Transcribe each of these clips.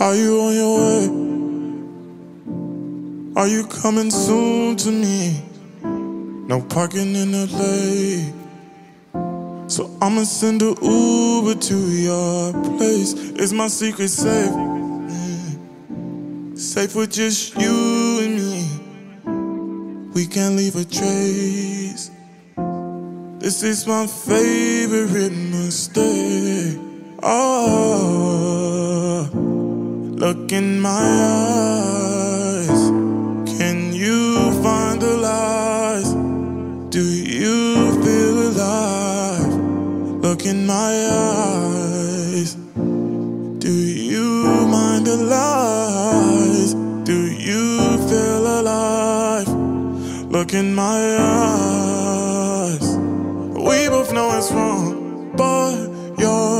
Are you on your way? Are you coming soon to me? No parking in LA. So I'ma send a Uber to your place. Is my secret safe? Mm. Safe with just you and me. We can't leave a trace. This is my favorite mistake. Oh, look in my eyes. Can you find the lies? Do you feel alive? Look in my eyes. Do you mind the lies? Do you feel alive? Look in my eyes. We both know it's wrong, but you're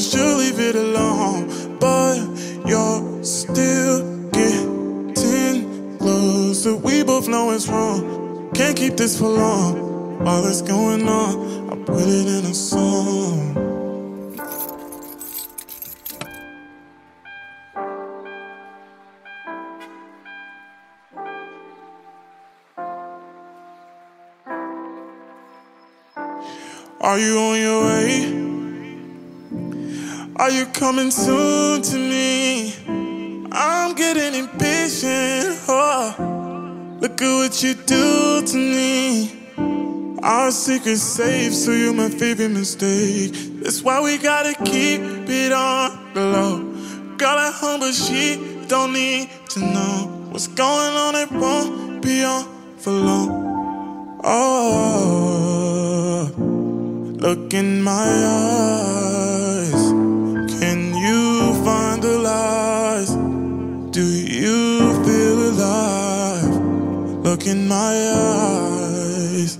stronger. She'll leave it alone, but you're still getting close. closer. We both know it's wrong. Can't keep this for long. All that's going on, I put it in a song. Are you on your way? Are you coming soon to me? I'm getting impatient. Oh, look at what you do to me. Our secret safe, so you're my favorite mistake. That's why we gotta keep it on the low. Girl at home, but she don't need to know what's going on. It won't be on for long. Oh, look in my eyes. Look in my eyes.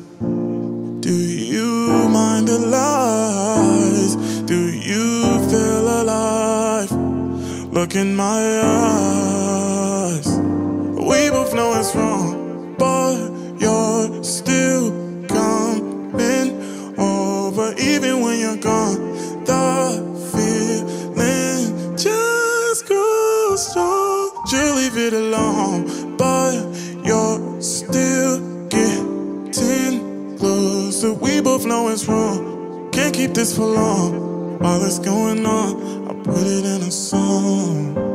Do you mind the lies? Do you feel alive? Look in my eyes. We both know it's wrong, but you're still coming over even when you're gone. The feeling just grows strong. You leave it alone, but you're still getting closer. We both know it's wrong. Can't keep this for long. All that's going on, I put it in a song.